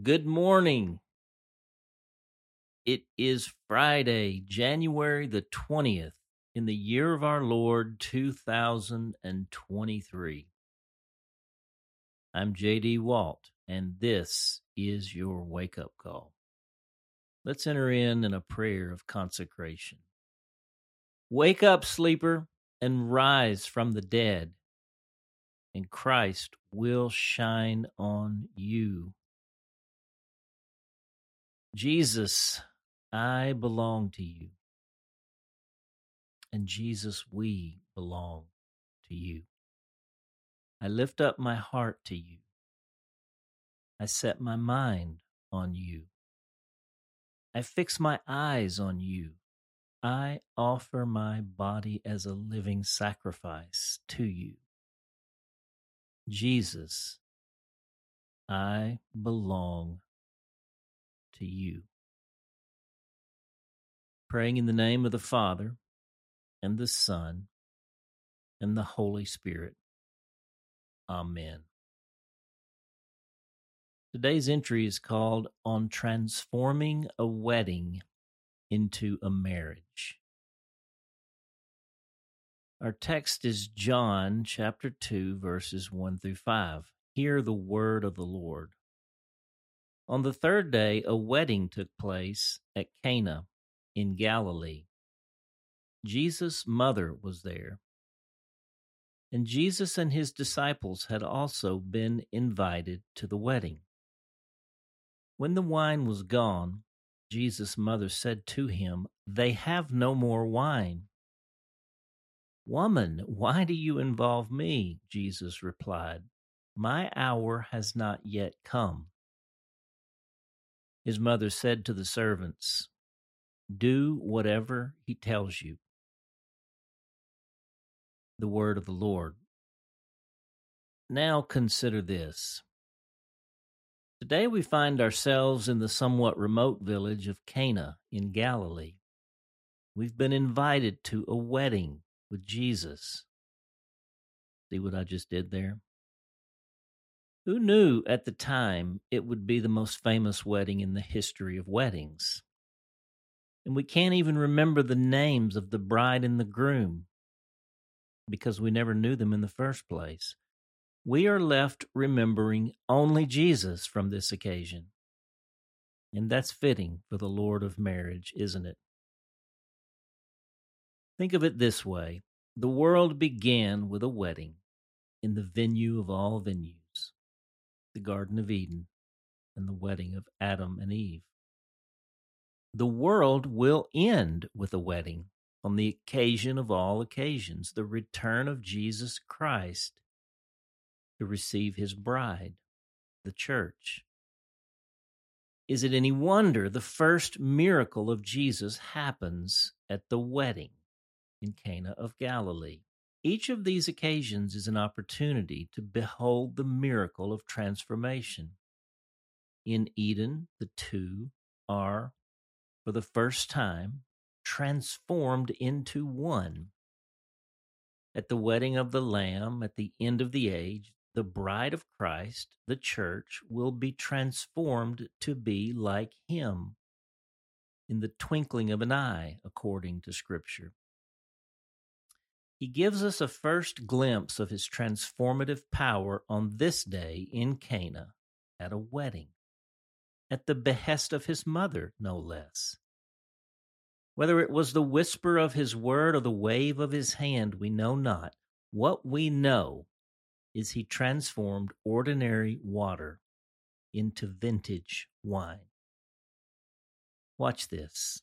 Good morning. It is Friday, January the 20th, in the year of our Lord 2023. I'm JD Walt, and this is your wake up call. Let's enter in in a prayer of consecration. Wake up, sleeper, and rise from the dead, and Christ will shine on you. Jesus, I belong to you. And Jesus, we belong to you. I lift up my heart to you. I set my mind on you. I fix my eyes on you. I offer my body as a living sacrifice to you. Jesus, I belong to you. Praying in the name of the Father, and the Son, and the Holy Spirit. Amen. Today's entry is called On Transforming a Wedding into a Marriage. Our text is John chapter 2, verses 1 through 5. Hear the word of the Lord. On the third day, a wedding took place at Cana in Galilee. Jesus' mother was there. And Jesus and his disciples had also been invited to the wedding. When the wine was gone, Jesus' mother said to him, They have no more wine. Woman, why do you involve me? Jesus replied, My hour has not yet come. His mother said to the servants, Do whatever he tells you. The word of the Lord. Now consider this. Today we find ourselves in the somewhat remote village of Cana in Galilee. We've been invited to a wedding with Jesus. See what I just did there? Who knew at the time it would be the most famous wedding in the history of weddings? And we can't even remember the names of the bride and the groom because we never knew them in the first place. We are left remembering only Jesus from this occasion. And that's fitting for the Lord of marriage, isn't it? Think of it this way the world began with a wedding in the venue of all venues the Garden of Eden and the wedding of Adam and Eve. The world will end with a wedding on the occasion of all occasions, the return of Jesus Christ to receive his bride, the church. Is it any wonder the first miracle of Jesus happens at the wedding in Cana of Galilee? Each of these occasions is an opportunity to behold the miracle of transformation. In Eden, the two are, for the first time, transformed into one. At the wedding of the Lamb, at the end of the age, the bride of Christ, the church, will be transformed to be like him in the twinkling of an eye, according to Scripture. He gives us a first glimpse of his transformative power on this day in Cana at a wedding, at the behest of his mother, no less. Whether it was the whisper of his word or the wave of his hand, we know not. What we know is he transformed ordinary water into vintage wine. Watch this.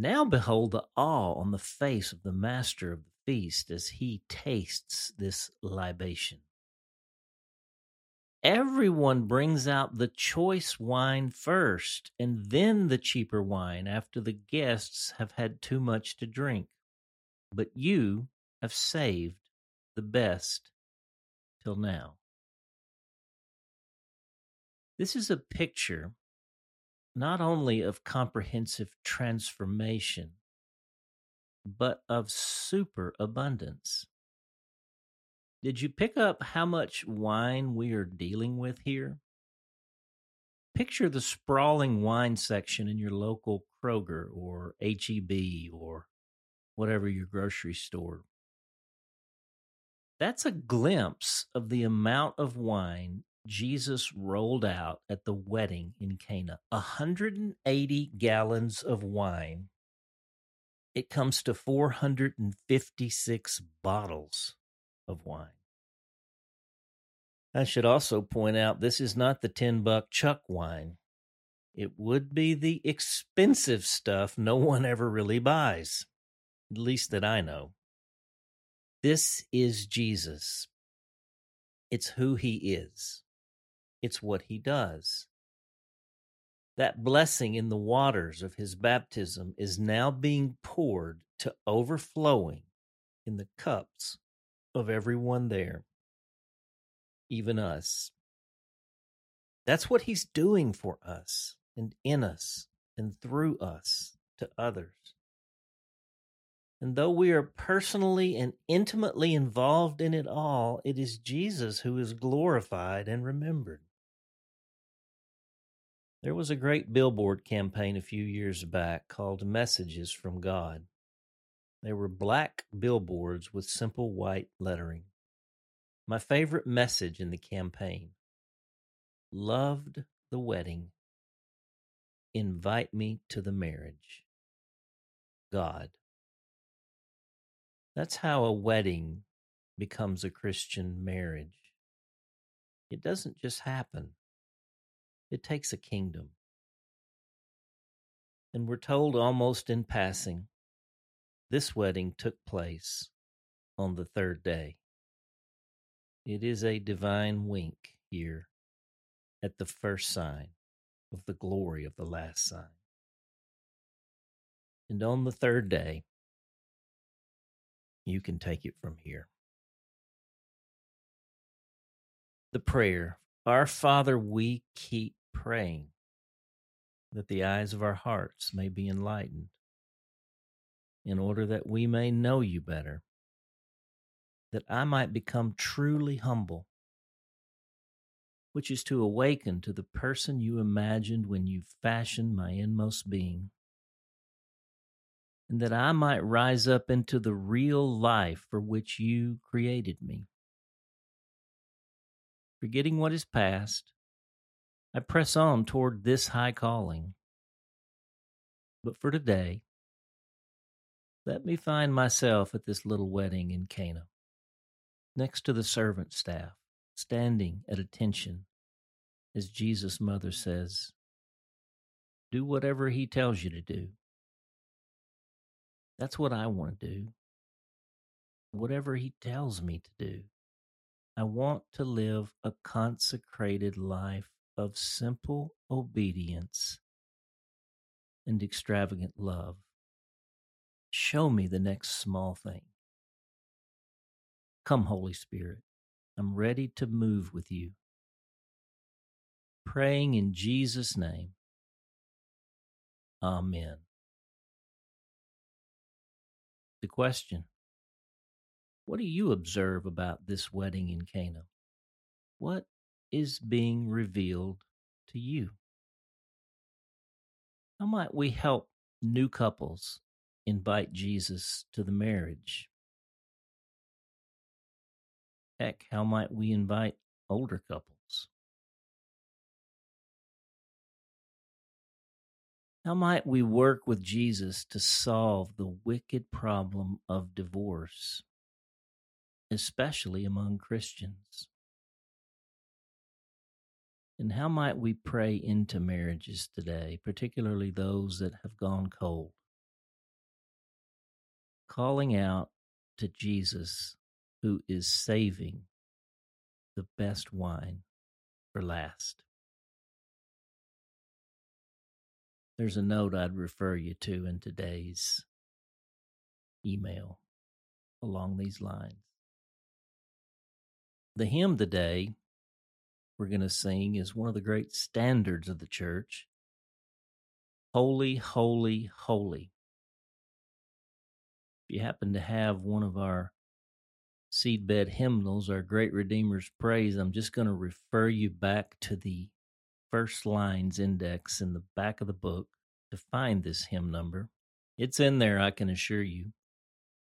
Now behold the awe on the face of the master of the feast as he tastes this libation. everyone brings out the choice wine first and then the cheaper wine after the guests have had too much to drink. But you have saved the best till now. This is a picture not only of comprehensive transformation, but of superabundance. Did you pick up how much wine we are dealing with here? Picture the sprawling wine section in your local Kroger or HEB or whatever your grocery store. That's a glimpse of the amount of wine Jesus rolled out at the wedding in Cana. 180 gallons of wine. It comes to 456 bottles of wine. I should also point out this is not the 10 buck chuck wine. It would be the expensive stuff no one ever really buys, at least that I know. This is Jesus. It's who he is, it's what he does. That blessing in the waters of his baptism is now being poured to overflowing in the cups of everyone there, even us. That's what he's doing for us and in us and through us to others. And though we are personally and intimately involved in it all, it is Jesus who is glorified and remembered. There was a great billboard campaign a few years back called Messages from God. They were black billboards with simple white lettering. My favorite message in the campaign Loved the wedding. Invite me to the marriage. God. That's how a wedding becomes a Christian marriage. It doesn't just happen, it takes a kingdom. And we're told almost in passing this wedding took place on the third day. It is a divine wink here at the first sign of the glory of the last sign. And on the third day, you can take it from here. The prayer Our Father, we keep praying that the eyes of our hearts may be enlightened in order that we may know you better, that I might become truly humble, which is to awaken to the person you imagined when you fashioned my inmost being, and that I might rise up into the real life for which you created me. Forgetting what is past, I press on toward this high calling. But for today, let me find myself at this little wedding in Cana, next to the servant staff, standing at attention, as Jesus' mother says, Do whatever he tells you to do. That's what I want to do. Whatever he tells me to do. I want to live a consecrated life of simple obedience and extravagant love. Show me the next small thing. Come, Holy Spirit. I'm ready to move with you. Praying in Jesus' name. Amen. The question What do you observe about this wedding in Cana? What is being revealed to you? How might we help new couples invite Jesus to the marriage? Heck, how might we invite older couples? How might we work with Jesus to solve the wicked problem of divorce, especially among Christians? And how might we pray into marriages today, particularly those that have gone cold? calling out to Jesus, who is saving the best wine for last. There's a note I'd refer you to in today's email along these lines. The hymn today we're going to sing is one of the great standards of the church Holy, Holy, Holy. If you happen to have one of our seedbed hymnals, our Great Redeemer's Praise, I'm just going to refer you back to the first lines index in the back of the book to find this hymn number. It's in there, I can assure you.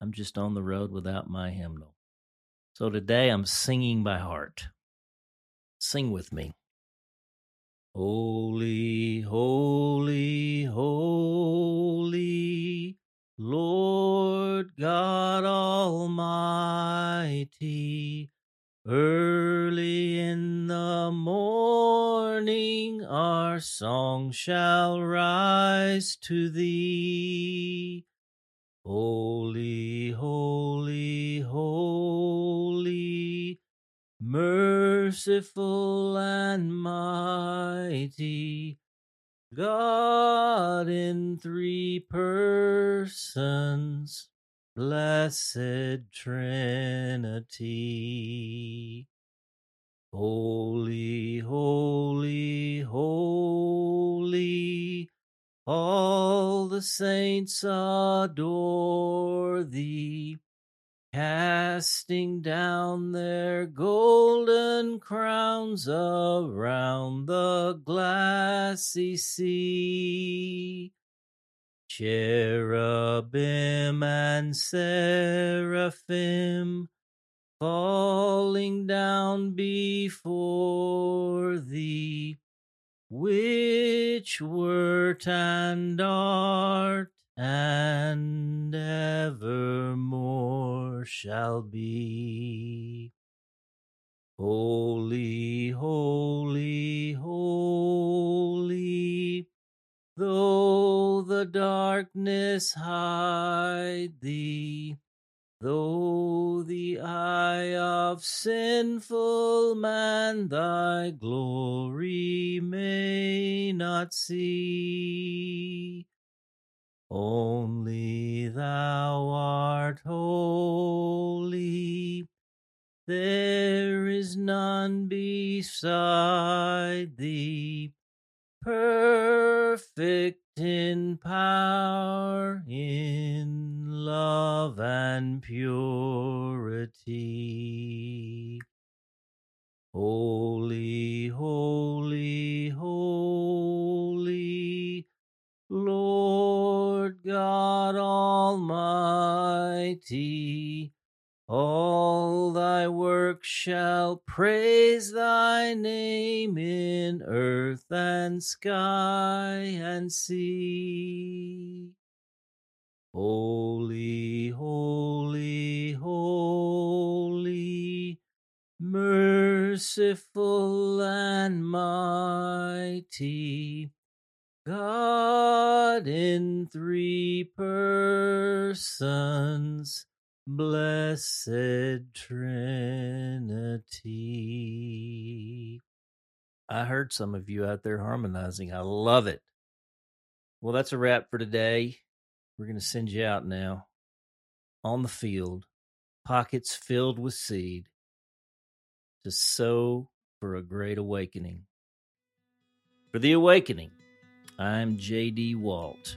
I'm just on the road without my hymnal. So today I'm singing by heart. Sing with me. Holy, holy, holy, Lord God Almighty, early in the morning our song shall rise to thee. Persons, blessed Trinity. Holy, holy, holy, all the saints adore thee casting down their golden crowns around the glassy sea. Cherubim and seraphim falling down before thee, which wert and art and evermore shall be. Holy, holy, holy, darkness hide thee, though the eye of sinful man thy glory may not see. Only thou art holy. There is none beside thee, perfect in power, in love and purity. Holy, holy, holy, Lord God Almighty, all thy works shall praise thy name in earth and sky and sea. Holy, holy, holy, merciful and mighty God in three persons, blessed Trinity. I heard some of you out there harmonizing. I love it. Well, that's a wrap for today. We're going to send you out now on the field, pockets filled with seed to sow for a great awakening. For the awakening, I'm JD Walt.